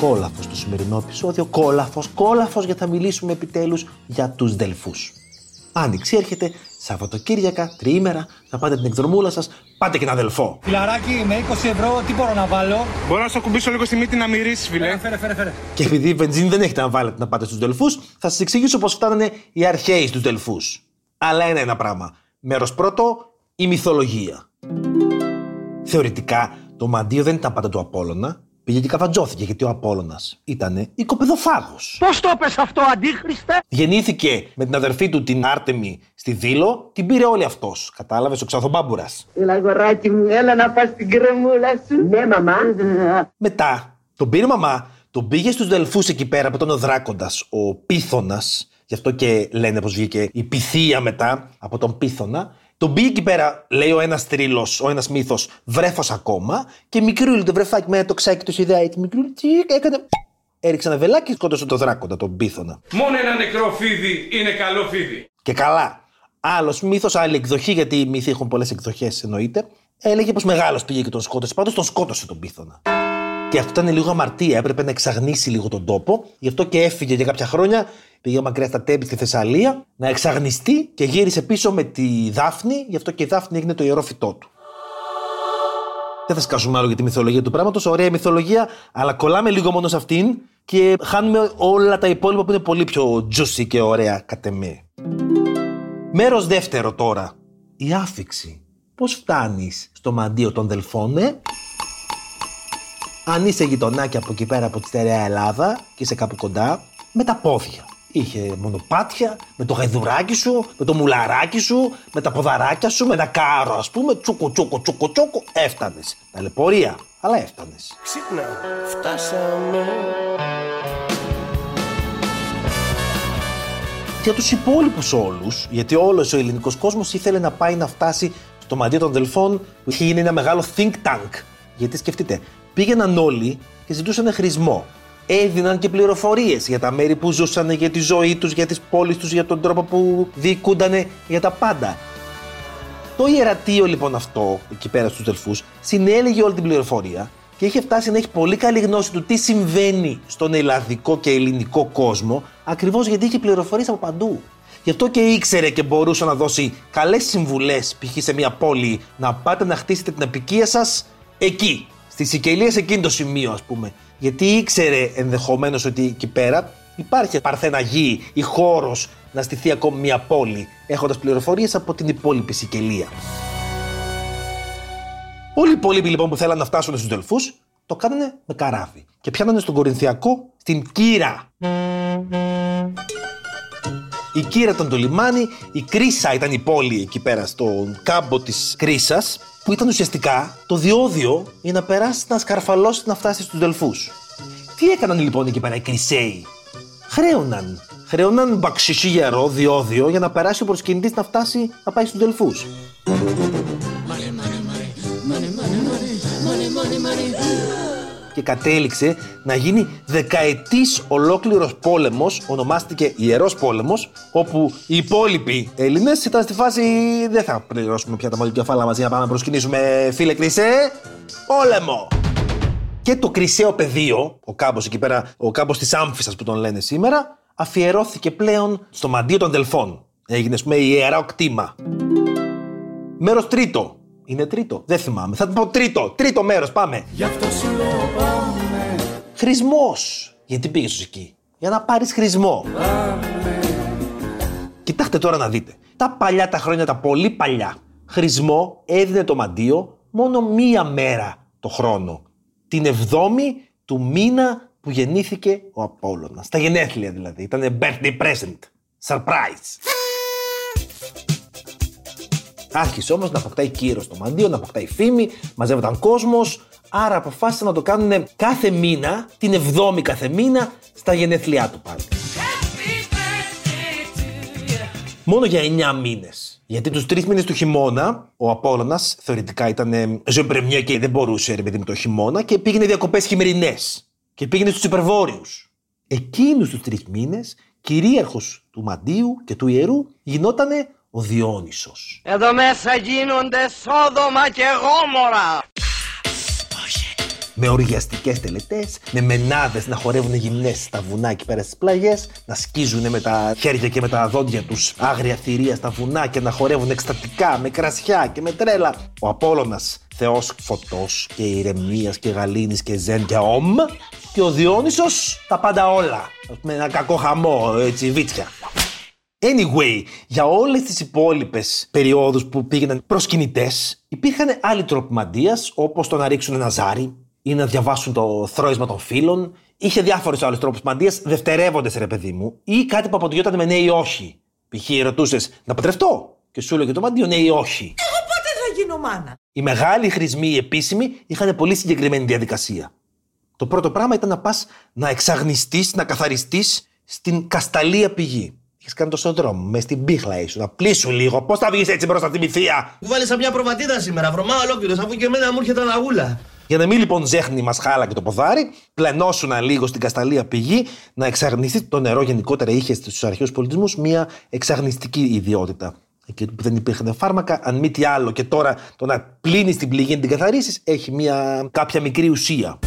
Κόλαφο στο σημερινό επεισόδιο. Κόλαφο, κόλαφο γιατί θα μιλήσουμε επιτέλους για τους Δελφούς. Άνοιξη έρχεται, Σαββατοκύριακα, τριήμερα, θα πάτε την εκδρομούλα σας, πάτε και ένα αδελφό. Φιλαράκι, με 20 ευρώ τι μπορώ να βάλω; Μπορώ να σου ακουμπήσω λίγο στη μύτη να μυρίσει, φιλέ. Φέρε, φέρε, φέρε. Και επειδή βενζίνη δεν έχετε να βάλετε να πάτε στους Δελφούς, θα σας εξηγήσω πώς φτάνανε οι αρχαίοι στους Δελφούς. Αλλά είναι ένα πράγμα. Μέρος πρώτο, η μυθολογία. Θεωρητικά, το μαντίο δεν ήταν πάντα του Απόλλωνα, πήγε και καβατζώθηκε γιατί ο Απόλλωνας ήταν οικοπεδοφάγος. Πώς το πες αυτό, Αντίχριστε; Γεννήθηκε με την αδερφή του την Άρτεμη στη Δήλο, την πήρε όλη αυτός. Κατάλαβες, ο Ξαθομπάμπουρας. Έλα, αγοράκι μου, έλα να πας στην κρεμούλα σου. Ναι, μαμά. Μετά, τον πήρε η μαμά, τον πήγε στους Δελφούς εκεί πέρα που ήταν ο Δράκοντας, ο Πίθωνας, γι' αυτό και λένε πως βγήκε η Πυθία μετά από τον Πίθωνα. Τον πήγε εκεί πέρα, λέει ο ένας τρίλο, ο ένας μύθος, βρέφος ακόμα, και μικρούλι το βρεφάκι με το ξάκι του ιδέα, και μικρούλι, τσικ, έκανε. Έριξε ένα βελάκι και σκότωσε τον δράκοντα, τον πίθωνα. Μόνο ένα νεκρό φίδι είναι καλό φίδι. Και καλά. Άλλος μύθος, άλλη εκδοχή, γιατί οι μύθοι έχουν πολλές εκδοχές, εννοείται. Έλεγε πως μεγάλος πήγε και τον σκότωσε. Πάντως τον σκότωσε τον πίθωνα. Και αυτό ήταν λίγο αμαρτία. Έπρεπε να εξαγνίσει λίγο τον τόπο. Γι' αυτό και έφυγε για κάποια χρόνια. Πήγε μακριά στα τέμπη στη Θεσσαλία να εξαγνιστεί και γύρισε πίσω με τη Δάφνη. Γι' αυτό και η Δάφνη έγινε το ιερό φυτό του. Δεν θα σκάσουμε άλλο για τη μυθολογία του πράγματος. Ωραία μυθολογία, αλλά κολλάμε λίγο μόνο σε αυτήν και χάνουμε όλα τα υπόλοιπα που είναι πολύ πιο juicy και ωραία κατ' εμέ. Μέρος δεύτερο τώρα. Η άφηξη. Πώς φτάνεις στο μαντίο των Δελφών, ε; Αν είσαι γειτονάκι από εκεί πέρα από τη στερεά Ελλάδα και είσαι κάπου κοντά, με τα πόδια. Είχε μονοπάτια, με το γαϊδουράκι σου, με το μουλαράκι σου, με τα ποδαράκια σου, με ένα κάρο, ας πούμε, τσούκο, τσούκο, τσούκο, τσούκο, έφτανες. Ταλαιπωρία, αλλά έφτανες. Ξύπνα, φτάσαμε. Για τους υπόλοιπους όλους, γιατί όλος ο ελληνικός κόσμος ήθελε να πάει να φτάσει στο μαντίο των Δελφών, που είχε γίνει ένα μεγάλο think tank. Γιατί σκεφτείτε, πήγαιναν όλοι και ζητούσαν χρησμό. Έδιναν και πληροφορίες για τα μέρη που ζούσαν, για τη ζωή τους, για τις πόλεις τους, για τον τρόπο που διοικούνταν, για τα πάντα. Το ιερατείο λοιπόν αυτό, εκεί πέρα στους Δελφούς, συνέλεγε όλη την πληροφορία και είχε φτάσει να έχει πολύ καλή γνώση του τι συμβαίνει στον ελλαδικό και ελληνικό κόσμο, ακριβώς γιατί είχε πληροφορίες από παντού. Γι' αυτό και ήξερε και μπορούσε να δώσει καλές συμβουλές, π.χ. σε μια πόλη, να πάτε να χτίσετε την απικία σας εκεί, στη Σικελία, σε εκείνο το σημείο, ας πούμε. Γιατί ήξερε ενδεχομένως ότι εκεί πέρα υπάρχει παρθένα γη ή χώρος να στηθεί ακόμη μια πόλη, έχοντας πληροφορίες από την υπόλοιπη Σικελία. Όλοι οι υπόλοιποι λοιπόν που θέλαν να φτάσουν στους Δελφούς το κάνανε με καράβι και πιάνανε στον Κορινθιακό στην Κύρα. Η Κύρα ήταν το λιμάνι, η Κρίσα ήταν η πόλη εκεί πέρα στον κάμπο της Κρίσας που ήταν ουσιαστικά το διόδιο για να περάσει να σκαρφαλώσει να φτάσει στους Δελφούς. Τι έκαναν λοιπόν εκεί πέρα οι Κρυσαίοι; Χρέωναν. Χρέωναν μπαξισί γερό, διόδιο για να περάσει ο προσκυνητής να φτάσει να πάει στους Δελφούς. Και κατέληξε να γίνει δεκαετής ολόκληρος πόλεμος, ονομάστηκε Ιερός Πόλεμος, όπου οι υπόλοιποι Έλληνες ήταν στη φάση δεν θα πληρώσουμε πια τα μαλλικιοφάλα μαζί να πάμε να προσκυνήσουμε φίλε Κρυσέ, πόλεμο! Και το Κρυσαίο πεδίο, ο κάμπος εκεί πέρα, ο κάμπος της Άμφισσας που τον λένε σήμερα, αφιερώθηκε πλέον στο μαντίο των Δελφών. Έγινε, ας πούμε, ιερά κτήμα. Μέρος τρίτο. Είναι τρίτο. Δεν θυμάμαι. Θα πω τρίτο. Τρίτο μέρος. Πάμε. Γι' αυτό σου λέω πάμε, Χρησμός. Γιατί πήγες εκεί; Για να πάρεις χρησμό. Κοιτάξτε τώρα να δείτε. Τα παλιά τα χρόνια, τα πολύ παλιά, χρησμό έδινε το μαντίο μόνο μία μέρα το χρόνο. Την εβδόμη του μήνα που γεννήθηκε ο Απόλλωνας. Τα γενέθλια δηλαδή. Ήταν birthday present. Surprise. Άρχισε όμως να αποκτάει κύρος το μαντίο, να αποκτάει φήμη, μαζεύονταν κόσμος. Άρα αποφάσισαν να το κάνουν κάθε μήνα, την εβδόμη κάθε μήνα, στα γενέθλιά του πάλι. Μόνο για 9 μήνες. Γιατί τους τρεις μήνες του χειμώνα, ο Απόλογα θεωρητικά ήταν ε, ζωμπρεμιέ και δεν μπορούσε ρε παιδί με το χειμώνα και πήγαινε διακοπές χειμερινές. Και πήγαινε στους υπερβόρειου. Εκείνους τους τρεις μήνες, κυρίαρχος του Μαντίου και του ιερού γινότανε ο Διόνυσος. Εδώ μέσα γίνονται Σόδομα και Γόμορα. με οργιαστικές τελετές, με μενάδες να χορεύουν γυμνές στα βουνά εκεί πέρα στις πλαγιές, να σκίζουν με τα χέρια και με τα δόντια τους άγρια θηρία στα βουνά και να χορεύουν εκστατικά με κρασιά και με τρέλα. Ο Απόλλωνας θεός φωτός και ηρεμίας και γαλήνης και ζεν και ομ και ο Διόνυσος τα πάντα όλα. Με ένα κακό χαμό, έτσι, βίτσια. Anyway, για όλες τις υπόλοιπες περιόδους που πήγαιναν προσκυνητές, υπήρχαν άλλοι τρόποι μαντείας, όπως το να ρίξουν ένα ζάρι ή να διαβάσουν το θρόισμα των φίλων. Είχε διάφορους άλλους τρόπους μαντείας, δευτερεύοντες ρε παιδί μου, ή κάτι που αποδειόταν με ναι ή όχι. Π.χ. ρωτούσες να παντρευτώ και σου έλεγε το μαντίο ναι ή όχι. Εγώ πότε θα γίνω μάνα; Οι μεγάλοι χρησμοί, οι επίσημοι, είχαν πολύ συγκεκριμένη διαδικασία. Το πρώτο πράγμα ήταν να πας να εξαγνιστείς, να καθαριστείς στην κασταλία πηγή. Είχε κάνει τόσο δρόμο, μες στην πίχλα ήσουν, να πλήσου λίγο. Πώς θα βγεις έτσι μπροστά στη μυθία; Κουβάλισα μια προβατίδα σήμερα, βρωμά ολόκληρος, αφού και εμένα μου έρχεται αναγούλα. Για να μην λοιπόν ζέχνει μας χάλα και το ποδάρι, πλενώσουν λίγο στην κασταλία πηγή, να εξαγνιστεί το νερό γενικότερα είχε στους αρχαίους πολιτισμούς μια εξαγνιστική ιδιότητα. Εκεί που δεν υπήρχαν φάρμακα, αν μη τι άλλο, και τώρα το να πλύνεις την πληγή να την καθαρίσεις, έχει μια κάποια μικρή ουσία.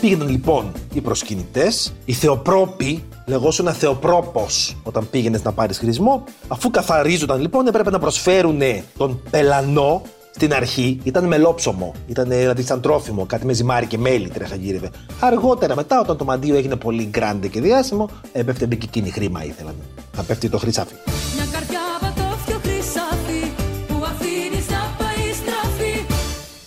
Πήγαιναν λοιπόν οι προσκυνητές, οι θεοπρόποι, λεγόσουν θεοπρόπο όταν πήγαινες να πάρεις χρησμό. Αφού καθαρίζονταν λοιπόν, έπρεπε να προσφέρουν τον πελανό στην αρχή. Ήταν μελόψωμο, ήταν δηλαδή σαν τρόφιμο, κάτι με ζυμάρι και μέλι τρέχα Αργότερα μετά, όταν το μαντίο έγινε πολύ γκράντε και διάσημο, έπεφτε μπικικίνη χρήμα ήθελαν. Να πέφτει το χρυσάφι. Μια καρδιά βατόφιο χρυσάφι που αφήνεις να πάει στραφή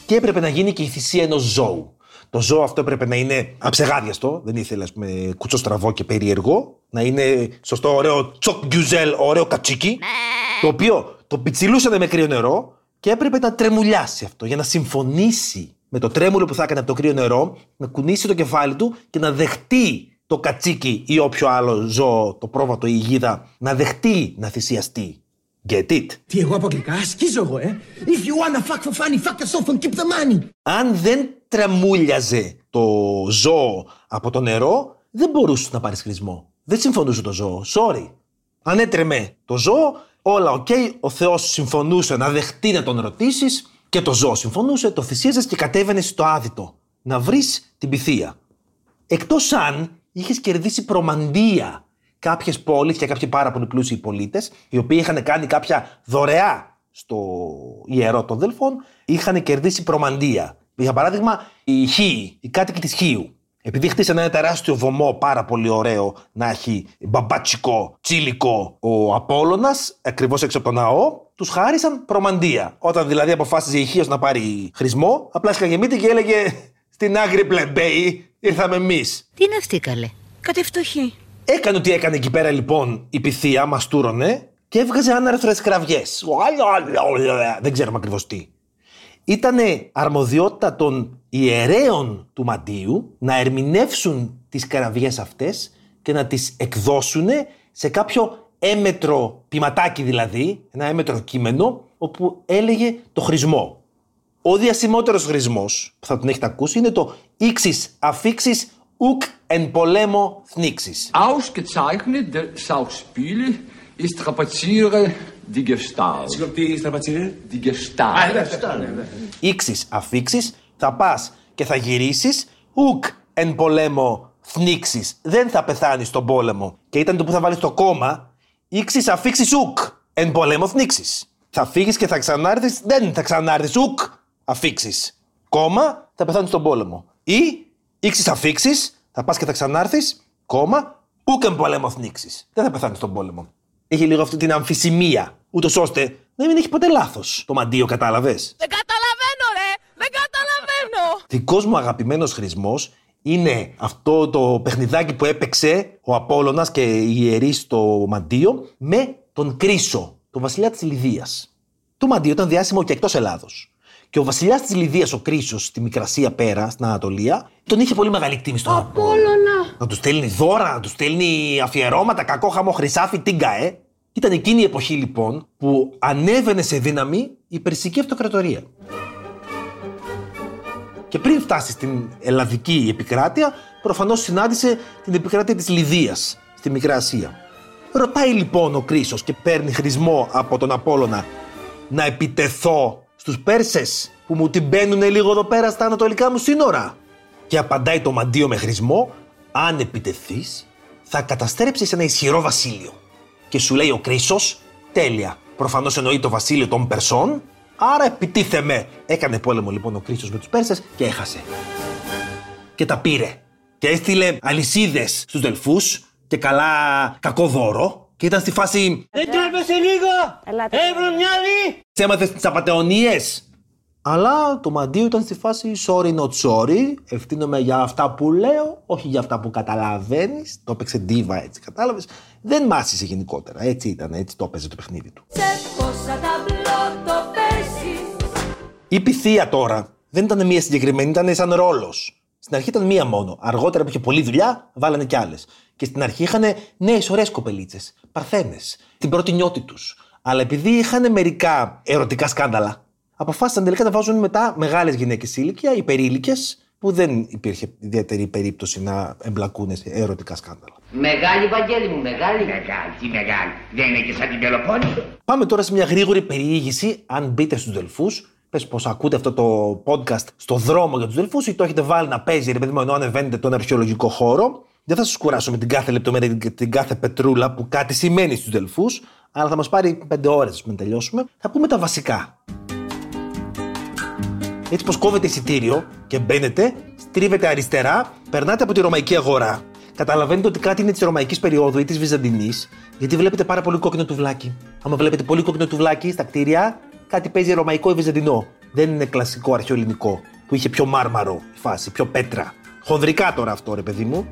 Και έπρεπε να γίνει και η θυσία ενός ζώου. Το ζώο αυτό έπρεπε να είναι αψεγάδιαστο, δεν ήθελε ας πούμε κουτσοστραβό και περίεργο. Να είναι σωστό, ωραίο τσοκ γκιουζέλ, ωραίο κατσίκι. Το οποίο το πιτσιλούσαν με κρύο νερό και έπρεπε να τρεμουλιάσει αυτό για να συμφωνήσει με το τρέμουλο που θα έκανε από το κρύο νερό, να κουνήσει το κεφάλι του και να δεχτεί το κατσίκι ή όποιο άλλο ζώο, το πρόβατο ή η γίδα, να δεχτεί να θυσιαστεί. Get it? Τι εγώ από αγγλικά, σκίζω εγώ, ε. If you wanna fuck for funny, fuck yourself and keep the money. Αν δεν τρεμούλιαζε το ζώο από το νερό, δεν μπορούσε να πάρει χρησμό. Δεν συμφωνούσε το ζώο. Sorry. Αν έτρεμε το ζώο, όλα οκ. Ο Θεός συμφωνούσε να δεχτεί να τον ρωτήσεις και το ζώο συμφωνούσε, το θυσίαζες και κατέβαινες στο άδυτο. Να βρεις την Πυθία. Εκτός αν είχες κερδίσει προμαντία κάποιες πόλεις και κάποιοι πάρα πολύ πλούσιοι πολίτες, οι οποίοι είχαν κάνει κάποια δωρεά στο ιερό των Δελφών, είχαν κερδίσει προμαντία. Για παράδειγμα, οι Χίοι, οι κάτοικοι της Χίου. Επειδή χτίσανε ένα τεράστιο βωμό πάρα πολύ ωραίο να έχει μπαμπατσικό, τσίλικο ο Απόλλωνας, ακριβώς έξω από το ναό, τους χάρισαν προμαντία. Όταν δηλαδή αποφάσιζε η Χίος να πάρει χρησμό, απλά σκαγεμίτη και έλεγε στην άκρη πλεμπέη, ήρθαμε εμείς. Τι είναι αυτή καλέ; Κατευτοχή. Έκανε ό,τι έκανε εκεί πέρα λοιπόν η πυθία, μαστούρωνε και έβγαζε άναρθρες κραυγές. Δεν ξέρουμε ακριβώς τι. Ήταν αρμοδιότητα των ιερέων του Μαντίου να ερμηνεύσουν τις κραυγές αυτές και να τις εκδώσουν σε κάποιο έμετρο ποιηματάκι δηλαδή, ένα έμετρο κείμενο, όπου έλεγε το χρησμό. Ο διασημότερος χρησμός που θα τον έχετε ακούσει είναι το «Ήξις αφήξεις ουκ εν πολέμο θνήξεις». Ausgezeichnet der Schauspiele ist Strapaziere die Gestalt. Τι στραπατσίρε. Die Gestalt. Ήξεις αφήξεις, θα πας και θα γυρίσεις ουκ εν πολέμο θνήξεις. Δεν θα πεθάνεις στον πόλεμο. Και ήταν το που θα βάλεις το κόμμα Ήξεις αφήξεις ουκ εν πολέμο θνήξεις. Θα φύγεις και θα ξανάρθεις, δεν θα ξανάρθεις ουκ αφήξεις. Κόμμα, θα πεθάνεις στον πόλεμο. Ή ήξεις αφήξεις, θα πας και θα ξανάρθεις, κόμμα, ουκ εν πολέμο θνήξεις. Δεν θα πεθάνεις στον πόλεμο. Έχει λίγο αυτή την αμφισημία, ούτως ώστε να μην έχει ποτέ λάθος. Το μαντίο κατάλαβες; Δεν καταλαβαίνω ρε, δεν καταλαβαίνω Δικός μου αγαπημένος χρησμός είναι αυτό το παιχνιδάκι που έπαιξε ο Απόλλωνας και οι ιερείς στο Μαντίο με τον Κρίσο, τον βασιλιά της Λιδίας. Το Μαντίο ήταν διάσημο και εκτός Ελλάδος. Και ο βασιλιάς της Λιδίας, ο Κρίσος, στη Μικρασία πέρα, στην Ανατολία, τον είχε πολύ μεγάλη εκτίμηση στον Απόλλωνα. Να τους στέλνει δώρα, να τους στέλνει αφιερώματα, κακό χαμό, χρυσάφι, τίγκα, ε. Ήταν εκείνη η εποχή λοιπόν που ανέβαινε σε δύναμη η Περσική Αυτοκρατορία. Και πριν φτάσει στην Ελλαδική επικράτεια, προφανώς συνάντησε την επικράτεια της Λιδίας στη Μικρά Ασία. Ρωτάει λοιπόν ο Κρίσος και παίρνει χρησμό από τον Απόλλωνα να επιτεθώ στους Πέρσες που μου την μπαίνουν λίγο εδώ πέρα στα ανατολικά μου σύνορα. Και απαντάει το μαντίο με χρησμό, αν επιτεθείς θα καταστρέψεις ένα ισχυρό βασίλειο. Και σου λέει ο Κρίσος, τέλεια, προφανώς εννοεί το βασίλειο των Περσών, άρα επιτίθεμε. Έκανε πόλεμο λοιπόν ο Κρίσος με τους Πέρσες και έχασε. Και τα πήρε. Και έστειλε αλυσίδες στους Δελφούς και καλά κακό δώρο. Και ήταν στη φάση Δεν τρέπεσαι λίγο! Έβρω μυαλί! «Σε έμαθες τις απαταιωνίες; Αλλά το μαντίο ήταν στη φάση sorry not sorry. Ευθύνομαι για αυτά που λέω, όχι για αυτά που καταλαβαίνεις. Το έπαιξε ντίβα έτσι, κατάλαβες. Δεν μάσησε γενικότερα. Έτσι ήταν, έτσι το έπαιζε το παιχνίδι του. Σε πόσα ταμπλό το παίζεις Η πυθία τώρα δεν ήταν μία συγκεκριμένη, ήταν σαν ρόλος. Στην αρχή ήταν μία μόνο. Αργότερα που είχε πολλή δουλειά, βάλανε κι άλλες. Και στην αρχή είχαν νέες ωραίες κοπελίτσες, παρθένες, την πρώτη νιώτη τους. Αλλά επειδή είχαν μερικά ερωτικά σκάνδαλα, αποφάσισαν τελικά να βάζουν μετά μεγάλες γυναίκες σε ηλικία, υπερήλικες, που δεν υπήρχε ιδιαίτερη περίπτωση να εμπλακούν σε ερωτικά σκάνδαλα. Μεγάλη, Βαγγέλη μου, μεγάλη. Μεγάλη, τι μεγάλη. Δεν είναι και σαν την Πελοπόννησο. Πάμε τώρα σε μια γρήγορη περιήγηση. Αν μπείτε στους Δελφούς, πες πως ακούτε αυτό το podcast στο δρόμο για τους Δελφούς ή το έχετε βάλει να παίζει, ρε παιδί μου, ενώ ανεβαίνετε τον αρχαιολογικό χώρο. Δεν θα σας κουράσω με την κάθε λεπτομέρεια και την κάθε πετρούλα που κάτι σημαίνει στους Δελφούς, αλλά θα μας πάρει πέντε ώρες να τελειώσουμε. Θα πούμε τα βασικά. Έτσι πως κόβετε εισιτήριο και μπαίνετε, στρίβετε αριστερά, περνάτε από τη ρωμαϊκή αγορά. Καταλαβαίνετε ότι κάτι είναι της ρωμαϊκής περίοδου ή της Βυζαντινής, γιατί βλέπετε πάρα πολύ κόκκινο τουβλάκι. Άμα βλέπετε πολύ κόκκινο τουβλάκι στα κτίρια, κάτι παίζει ρωμαϊκό ή βυζαντινό. Δεν είναι κλασικό αρχαιοελληνικό, που είχε πιο μάρμαρο η φάση, πιο πέτρα. Χονδρικά τώρα αυτό, ρε παιδί μου.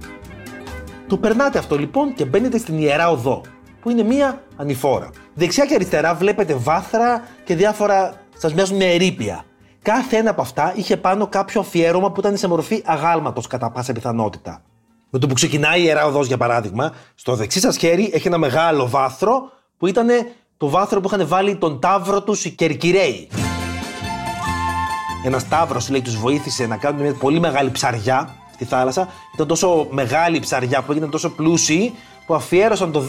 Το περνάτε αυτό λοιπόν και μπαίνετε στην ιερά οδό, που είναι μία ανηφόρα. Δεξιά και αριστερά βλέπετε βάθρα και διάφορα σας μοιάζουν με ερήπια. Κάθε ένα από αυτά είχε πάνω κάποιο αφιέρωμα που ήταν σε μορφή αγάλματος κατά πάσα πιθανότητα. Με το που ξεκινάει η ιερά οδό, για παράδειγμα, στο δεξί σας χέρι έχει ένα μεγάλο βάθρο που ήταν το βάθρο που είχαν βάλει τον τάβρο τους οι Κερκυραίοι. Ένας τάβρο, λέει, τους βοήθησε να κάνουν μια πολύ μεγάλη ψαριά στη θάλασσα. Ήταν τόσο μεγάλη η ψαριά που έγιναν τόσο πλούσιοι που αφιέρωσαν το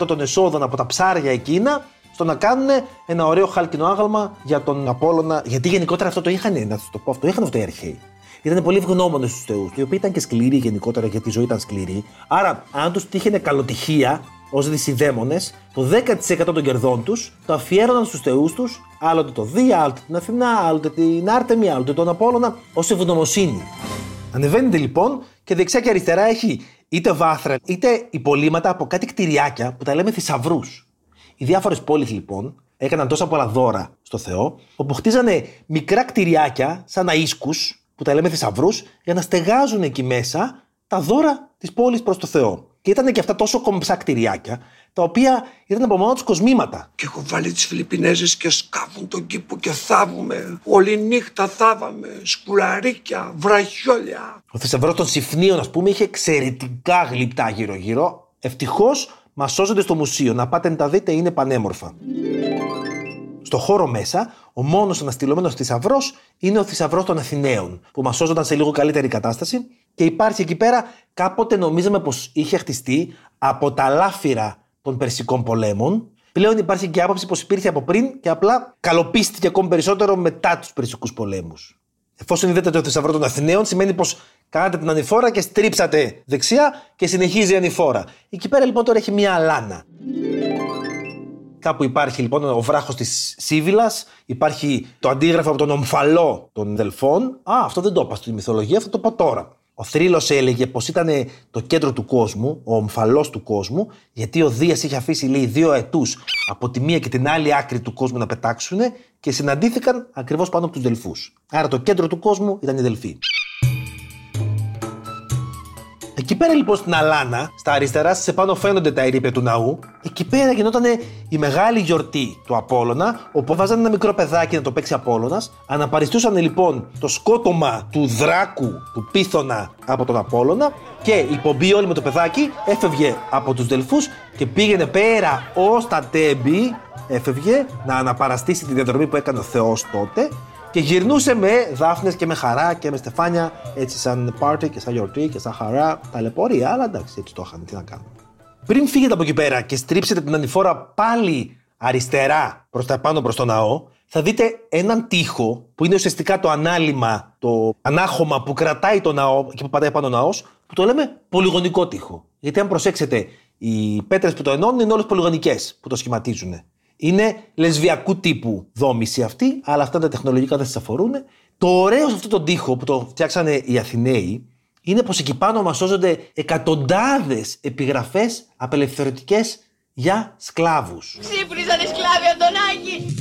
10% των εσόδων από τα ψάρια εκείνα στο να κάνουν ένα ωραίο χάλκινο άγαλμα για τον Απόλλωνα. Γιατί γενικότερα αυτό το είχαν, να σας το πω, αυτό είχαν αυτό οι αρχαίοι. Ήταν πολύ ευγνώμονες στους θεούς, οι οποίοι ήταν και σκληροί γενικότερα γιατί η ζωή ήταν σκληρή. Άρα, αν τους τύχαινε καλοτυχία ως δυσιδαίμονες, το 10% των κερδών τους το αφιέρωναν στους θεούς τους, άλλοτε το Δία, άλλοτε την Αθηνά, άλλοτε την Άρτεμι, άλλοτε τον Απόλλωνα, ως ευγνωμοσύνη. Ανεβαίνετε λοιπόν και δεξιά και αριστερά έχει είτε βάθρα είτε υπολείμματα από κάτι κτηριάκια που τα λέμε θησαυρούς. Οι διάφορες πόλεις λοιπόν έκαναν τόσα πολλά δώρα στο Θεό, όπου χτίζανε μικρά κτηριάκια σαν αίσκου, που τα λέμε θησαυρούς, για να στεγάζουν εκεί μέσα τα δώρα της πόλης προς το Θεό. Και ήταν και αυτά τόσο κομψά κτηριάκια, τα οποία ήταν από μόνο τους κοσμήματα. Και έχω βάλει τις Φιλιππινέζες και σκάβουν τον κήπο και θάβουμε. Όλη νύχτα θάβαμε. Σκουλαρίκια, βραχιόλια. Ο θησαυρός των Συφνίων, ας πούμε, είχε εξαιρετικά γλυπτά γύρω-γύρω. Ευτυχώς μα σώζονται στο μουσείο. Να πάτε να τα δείτε, είναι πανέμορφα. Στο χώρο μέσα, ο μόνος αναστηλωμένος θησαυρός είναι ο θησαυρός των Αθηναίων, που μας σώζονταν σε λίγο καλύτερη κατάσταση και υπάρχει εκεί πέρα. Κάποτε νομίζαμε πως είχε χτιστεί από τα λάφυρα των Περσικών πολέμων. Πλέον υπάρχει και άποψη πως υπήρχε από πριν και απλά καλοπίστηκε ακόμη περισσότερο μετά τους Περσικούς πολέμους. Εφόσον είδατε το θησαυρό των Αθηναίων, σημαίνει πως κάνατε την ανηφόρα και στρίψατε δεξιά και συνεχίζει η ανηφόρα. Εκεί πέρα λοιπόν τώρα έχει μία αλάνα. Κάπου υπάρχει λοιπόν ο βράχος της Σίβηλα, υπάρχει το αντίγραφο από τον ομφαλό των Δελφών. Α, αυτό δεν το είπα στη μυθολογία, αυτό το πω τώρα. Ο Θρύλος έλεγε πως ήταν το κέντρο του κόσμου, ο ομφαλός του κόσμου, γιατί ο Δίας είχε αφήσει λέει, δύο αετού από τη μία και την άλλη άκρη του κόσμου να πετάξουν και συναντήθηκαν ακριβώς πάνω από τους Δελφούς. Άρα το κέντρο του κόσμου ήταν οι Δελφοί. Εκεί πέρα λοιπόν στην Αλάνα, στα αριστερά σε πάνω φαίνονται τα ερήπια του ναού. Εκεί πέρα γινόταν η μεγάλη γιορτή του Απόλλωνα, όπου βάζανε ένα μικρό παιδάκι να το παίξει Απόλλωνας. Αναπαριστούσαν λοιπόν το σκότωμα του δράκου, του πίθωνα από τον Απόλλωνα και η πομπή όλη με το παιδάκι έφευγε από τους Δελφούς και πήγαινε πέρα ως τα τέμπη, έφευγε να αναπαραστήσει τη διαδρομή που έκανε ο Θεός τότε και γυρνούσε με δάφνες και με χαρά και με στεφάνια έτσι σαν πάρτι και σαν γιορτή και σαν χαρά ταλαιπωρία, αλλά εντάξει έτσι το είχαν, τι να κάνουμε. Πριν φύγετε από εκεί πέρα και στρίψετε την ανηφόρα πάλι αριστερά προς τα πάνω προς το ναό, θα δείτε έναν τοίχο που είναι ουσιαστικά το ανάλυμα, το ανάχωμα που κρατάει το ναό και που πατάει πάνω ο ναός, που το λέμε πολυγωνικό τοίχο. Γιατί αν προσέξετε, οι πέτρες που το ενώνουν είναι όλες πολυγωνικές που το σχηματίζουν. Είναι λεσβιακού τύπου δόμηση αυτή, αλλά αυτά τα τεχνολογικά δεν σας αφορούν. Το ωραίο σε αυτό το τοίχο που το φτιάξανε οι Αθηναίοι είναι πως εκεί πάνω μας σώζονται εκατοντάδες επιγραφές απελευθερωτικές για σκλάβους. Ξύπνησαν οι σκλάβοι Αντωνάκη.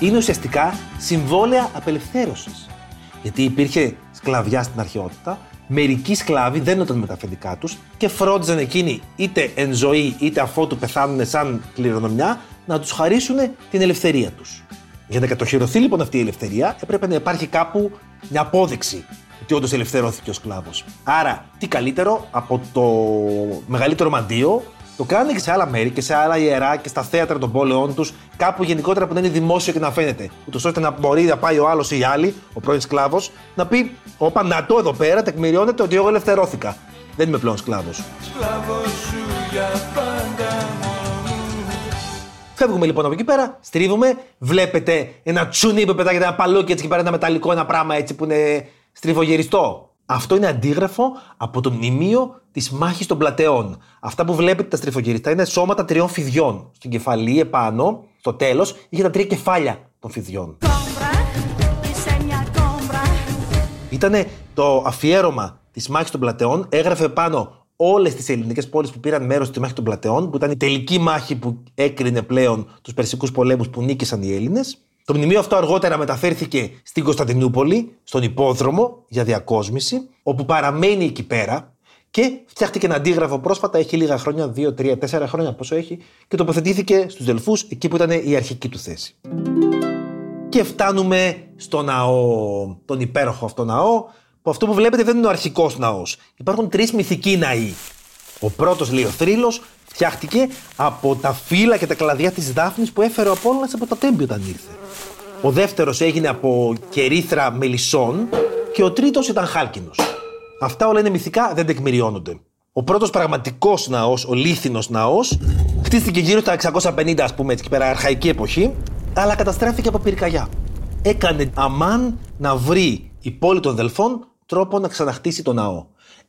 Είναι ουσιαστικά συμβόλαια απελευθέρωσης. Γιατί υπήρχε σκλαβιά στην αρχαιότητα, μερικοί σκλάβοι δένονταν με τα αφεντικά τους και φρόντιζαν εκείνοι είτε εν ζωή είτε αφότου πεθάνουν σαν κληρονομιά να τους χαρίσουν την ελευθερία τους. Για να κατοχυρωθεί λοιπόν αυτή η ελευθερία έπρεπε να υπάρχει κάπου μια απόδειξη ότι όντως ελευθερώθηκε ο σκλάβος. Άρα, τι καλύτερο από το μεγαλύτερο μαντίο το κάνουν και σε άλλα μέρη και σε άλλα ιερά και στα θέατρα των πόλεων τους, κάπου γενικότερα που να είναι δημόσιο και να φαίνεται. Ούτως ώστε να μπορεί να πάει ο άλλος ή η άλλη, ο πρώην σκλάβος, να πει: Όπα, να το εδώ πέρα τεκμηριώνεται ότι εγώ ελευθερώθηκα. Δεν είμαι πλέον σκλάβος. Φεύγουμε λοιπόν από εκεί πέρα, στρίβουμε, βλέπετε ένα τσουνί που πετάγεται ένα παλούκι έτσι και πέρα ένα μεταλλικό ένα πράγμα έτσι που είναι στριβογεριστό. Αυτό είναι αντίγραφο από το μνημείο της μάχης των πλατεών. Αυτά που βλέπετε τα στριφογυριστά είναι σώματα τριών φιδιών. Στην κεφαλή επάνω, στο τέλος, είχε τα τρία κεφάλια των φιδιών. Ήταν το αφιέρωμα της μάχης των πλατεών, έγραφε πάνω όλες τις ελληνικές πόλεις που πήραν μέρος στη μάχη των πλατεών, που ήταν η τελική μάχη που έκρινε πλέον τους Περσικούς πολέμους που νίκησαν οι Έλληνες. Το μνημείο αυτό αργότερα μεταφέρθηκε στην Κωνσταντινούπολη, στον υπόδρομο για διακόσμηση, όπου παραμένει εκεί πέρα και φτιάχτηκε ένα αντίγραφο πρόσφατα, έχει λίγα χρόνια, 2, 3, 4 χρόνια πόσο έχει, και τοποθετήθηκε στους Δελφούς, εκεί που ήταν η αρχική του θέση. Και φτάνουμε στο ναό, τον υπέροχο αυτό ναό, που αυτό που βλέπετε δεν είναι ο αρχικός ναός. Υπάρχουν τρεις μυθικοί ναοί. Ο πρώτος, λέει ο θρύλος, φτιάχτηκε από τα φύλλα και τα κλαδιά της Δάφνης που έφερε ο Απόλλωνας από τα τέμπη όταν ήρθε. Ο δεύτερος έγινε από κερίθρα μελισσών και ο τρίτος ήταν χάλκινος. Αυτά όλα είναι μυθικά, δεν τεκμηριώνονται. Ο πρώτος πραγματικός ναός, ο λίθινος ναός, χτίστηκε γύρω στα 650, ας πούμε έτσι, και πέρα αρχαϊκή εποχή, αλλά καταστράφηκε από πυρκαγιά. Έκανε αμάν να βρει η πόλη των Δελφών τρόπο να ξαναχτίσει το ναό.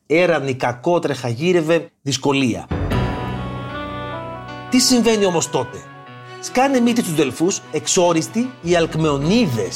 Έρανη, κακότρεχα, γύρευε, δυσκολία. Τι συμβαίνει όμως τότε; Σκάνε μύτη του Δελφούς εξόριστοι οι Αλκμεονίδε.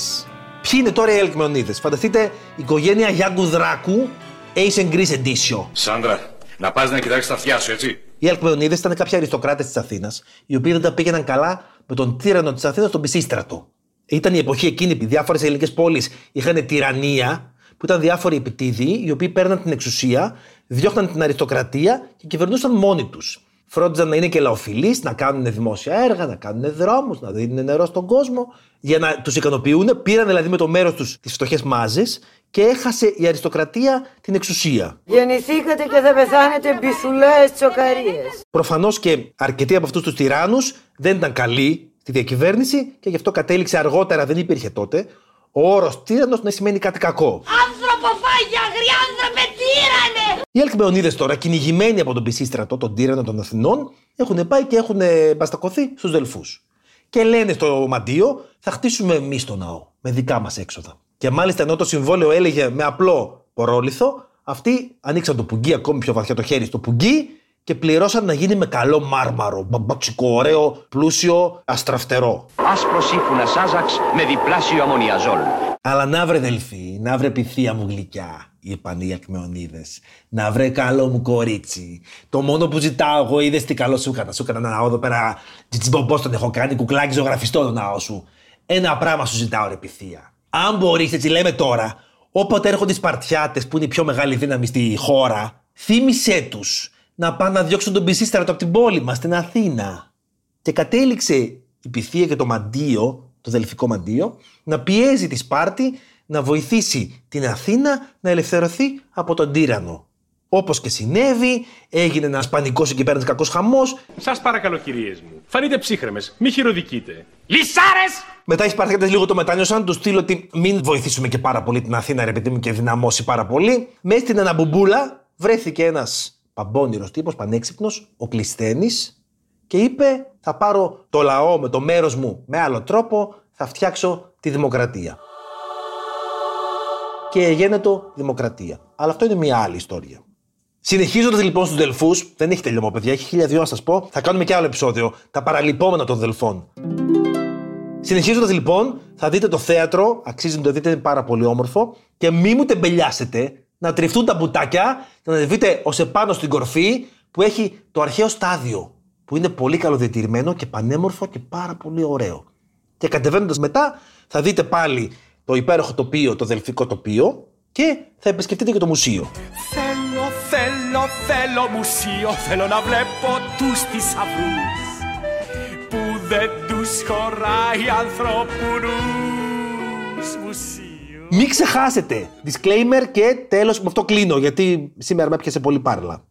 Ποιοι είναι τώρα οι Αλκμεονίδε. Φανταστείτε η οικογένεια Γιάνγκου Δράκου, Asian Greece Edition. Σάντρα, να πας να κοιτάξεις τα αυτιά σου, έτσι. Οι Αλκμεονίδε ήταν κάποιοι αριστοκράτες της Αθήνας, οι οποίοι δεν τα πήγαιναν καλά με τον τύρανο της Αθήνας, τον Πισίστρατο. Ήταν η εποχή εκείνη που διάφορες ελληνικές πόλεις είχαν τυραννία, που ήταν διάφοροι επιτίδιοι, οι οποίοι παίρναν την εξουσία, διώχναν την αριστοκρατία και κυβερνούσαν μόνοι τους. Φρόντιζαν να είναι και λαοφιλείς, να κάνουν δημόσια έργα, να κάνουν δρόμους, να δίνουν νερό στον κόσμο, για να τους ικανοποιούν. Πήραν δηλαδή με το μέρος τους τις φτωχές μάζες και έχασε η αριστοκρατία την εξουσία. Γεννηθήκατε και θα πεθάνετε μπιθουλάες τσοκαρίες. Προφανώς και αρκετοί από αυτούς τους τυράννους δεν ήταν καλοί στη διακυβέρνηση και γι' αυτό κατέληξε αργότερα, δεν υπήρχε τότε, ο όρος τύρανο να σημαίνει κάτι κακό. Ανθρωποφάγια, αγριάνθρωπε, τύρανε! Οι Αλκμεονίδε τώρα, κυνηγημένοι από τον Πισίστρατο, τον τύρανο των Αθηνών, έχουν πάει και έχουν μπαστακωθεί στους Δελφούς. Και λένε στο μαντίο, θα χτίσουμε εμείς το ναό, με δικά μας έξοδα. Και μάλιστα ενώ το συμβόλαιο έλεγε με απλό πορόλιθο, αυτοί ανοίξαν το πουγγί ακόμη πιο βαθιά το χέρι στο πουγγί και πληρώσαν να γίνει με καλό μάρμαρο, μπαμπατσικό, ωραίο, πλούσιο, αστραφτερό. Άσπρος σύμφωνα Σάζαξ με διπλάσιο αμμονιαζόλ. Αλλά να βρε δελφή, να βρε πυθία μου γλυκιά, είπαν οι ακμεονίδες. Να βρε καλό μου κορίτσι. Το μόνο που ζητάω εγώ είδες τι καλό σου έκανα. Σου έκανα ένα ναό εδώ πέρα, τζιτσιμπομπός τον έχω κάνει, κουκλάκι ζωγραφιστό το ναό σου. Ένα πράγμα σου ζητάω ρε πυθία. Αν μπορείς, έτσι λέμε τώρα, όποτε έρχονται οι Σπαρτιάτες, που είναι η πιο μεγάλη δύναμη στη χώρα, θύμισέ τους να πάνε να διώξουν τον Πισίστρατο από την πόλη μας, στην Αθήνα. Και κατέληξε η Πυθία και το Μαντίο, το Δελφικό Μαντίο, να πιέζει τη Σπάρτη να βοηθήσει την Αθήνα να ελευθερωθεί από τον τύρανο. Όπως και συνέβη, έγινε ένας πανικός εκεί πέρα, ένα κακός χαμός. Σας παρακαλώ, κυρίες μου, φανείτε ψύχρεμες, μη χειροδικείτε. Λυσάρες! Μετά οι Σπαρτιάτε λίγο το μετάνιωσαν, του στείλω ότι μην βοηθήσουμε και πάρα πολύ την Αθήνα, ρε παιδί μου, και δυναμώσει πάρα πολύ. Μέσα στην Αναμπουμπούλα βρέθηκε ένας παμπώνυρο τύπος, πανέξυπνος, ο Κλεισθένη, και είπε: Θα πάρω το λαό με το μέρος μου με άλλο τρόπο, θα φτιάξω τη δημοκρατία. Και γένετο δημοκρατία. Αλλά αυτό είναι μια άλλη ιστορία. Συνεχίζοντας λοιπόν στους Δελφούς, δεν έχει τελειωμό, παιδιά, έχει χίλια δυο να σας πω. Θα κάνουμε και άλλο επεισόδιο. Τα παραλυπόμενα των Δελφών. Συνεχίζοντας λοιπόν, θα δείτε το θέατρο, αξίζει να το δείτε, είναι πάρα πολύ όμορφο. Και μη μου τεμπελιάσετε να τριφτούν τα μπουτάκια, να ανεβείτε ως επάνω στην κορφή που έχει το αρχαίο στάδιο. Που είναι πολύ καλοδιατηρημένο και πανέμορφο και πάρα πολύ ωραίο. Και κατεβαίνοντας μετά, θα δείτε πάλι το υπέροχο τοπίο, το δελφικό τοπίο και θα επισκεφτείτε και το μουσείο. Θέλω, θέλω, θέλω μουσείο Θέλω να βλέπω τους θησαυρούς Που δεν τους χωράει ανθρωπουνούς Μουσείο Μην ξεχάσετε! Disclaimer και τέλος με αυτό κλείνω γιατί σήμερα με έπιασε πολύ πάρλα.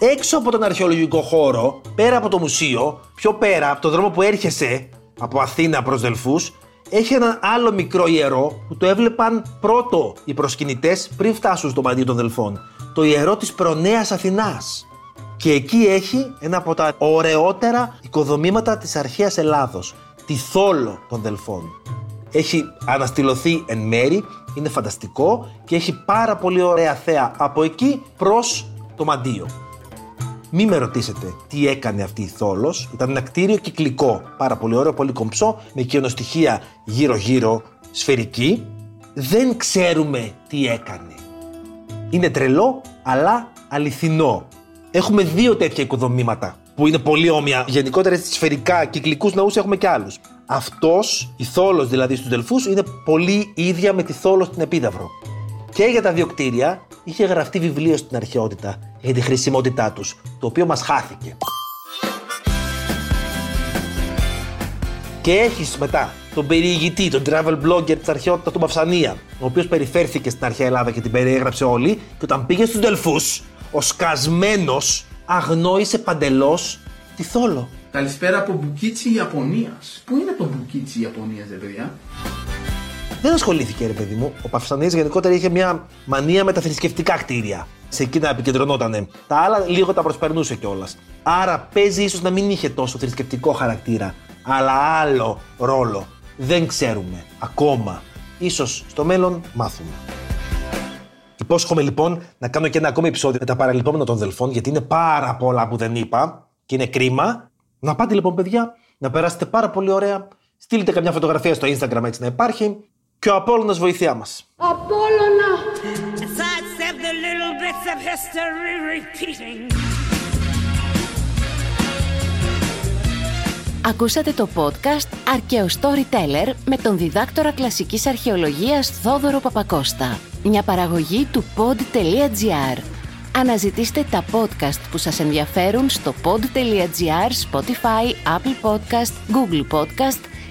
Έξω από τον αρχαιολογικό χώρο, πέρα από το μουσείο, πιο πέρα από το δρόμο που έρχεσαι από Αθήνα προς Δελφούς, έχει ένα άλλο μικρό ιερό που το έβλεπαν πρώτο οι προσκυνητές πριν φτάσουν στο μαντίο των Δελφών. Το ιερό της προνέας Αθηνάς. Και εκεί έχει ένα από τα ωραιότερα οικοδομήματα της αρχαίας Ελλάδος. Τη Θόλο των Δελφών. Έχει αναστηλωθεί εν μέρη, είναι φανταστικό και έχει πάρα πολύ ωραία θέα από εκεί προς το μαντίο. Μη με ρωτήσετε τι έκανε αυτή η θόλος. Ήταν ένα κτίριο κυκλικό, πάρα πολύ ωραίο, πολύ κομψό, με οικειονοστοιχεία γύρω-γύρω, σφαιρική. Δεν ξέρουμε τι έκανε. Είναι τρελό, αλλά αληθινό. Έχουμε δύο τέτοια οικοδομήματα που είναι πολύ όμοια. Γενικότερα στις σφαιρικά κυκλικούς ναούς έχουμε και άλλους. Αυτός, η θόλος δηλαδή στους Δελφούς, είναι πολύ ίδια με τη θόλος στην Επίδαυρο. Και για τα δύο κτίρια είχε γραφτεί βιβλίο στην αρχαιότητα για τη χρησιμότητά τους, το οποίο μας χάθηκε. Και έχεις μετά τον περιηγητή, τον travel blogger της αρχαιότητας του Παυσανία, ο οποίος περιφέρθηκε στην αρχαία Ελλάδα και την περιέγραψε όλη και όταν πήγε στους Δελφούς, ο σκασμένος αγνόησε παντελώς τη Θόλο. Καλησπέρα από Μπουκίτσι Ιαπωνίας. Πού είναι το Μπουκίτσι Ιαπωνίας, ρε παιδιά; Δεν ασχολήθηκε, ρε παιδί μου. Ο Παυσανίας γενικότερα είχε μια μανία με τα θρησκευτικά κτίρια. Σε εκείνα επικεντρωνότανε. Τα άλλα λίγο τα προσπερνούσε κιόλας. Άρα παίζει ίσως να μην είχε τόσο θρησκευτικό χαρακτήρα, αλλά άλλο ρόλο. Δεν ξέρουμε ακόμα. Ίσως στο μέλλον μάθουμε. Υπόσχομαι λοιπόν να κάνω και ένα ακόμη επεισόδιο με τα παραλυπόμενα των Δελφών, γιατί είναι πάρα πολλά που δεν είπα και είναι κρίμα. Να πάτε λοιπόν, παιδιά, να περάσετε πάρα πολύ ωραία. Στείλτε καμιά φωτογραφία στο Instagram έτσι να υπάρχει. Και ο Απόλλωνας βοηθειά μας. Απόλλωνα! Sidestep the little bits of history repeating. Ακούσατε το podcast «Αρκαίο Storyteller» με τον διδάκτορα κλασικής αρχαιολογίας Θόδωρο Παπακώστα. Μια παραγωγή του pod.gr. Αναζητήστε τα podcast που σας ενδιαφέρουν στο pod.gr, Spotify, Apple Podcast, Google Podcast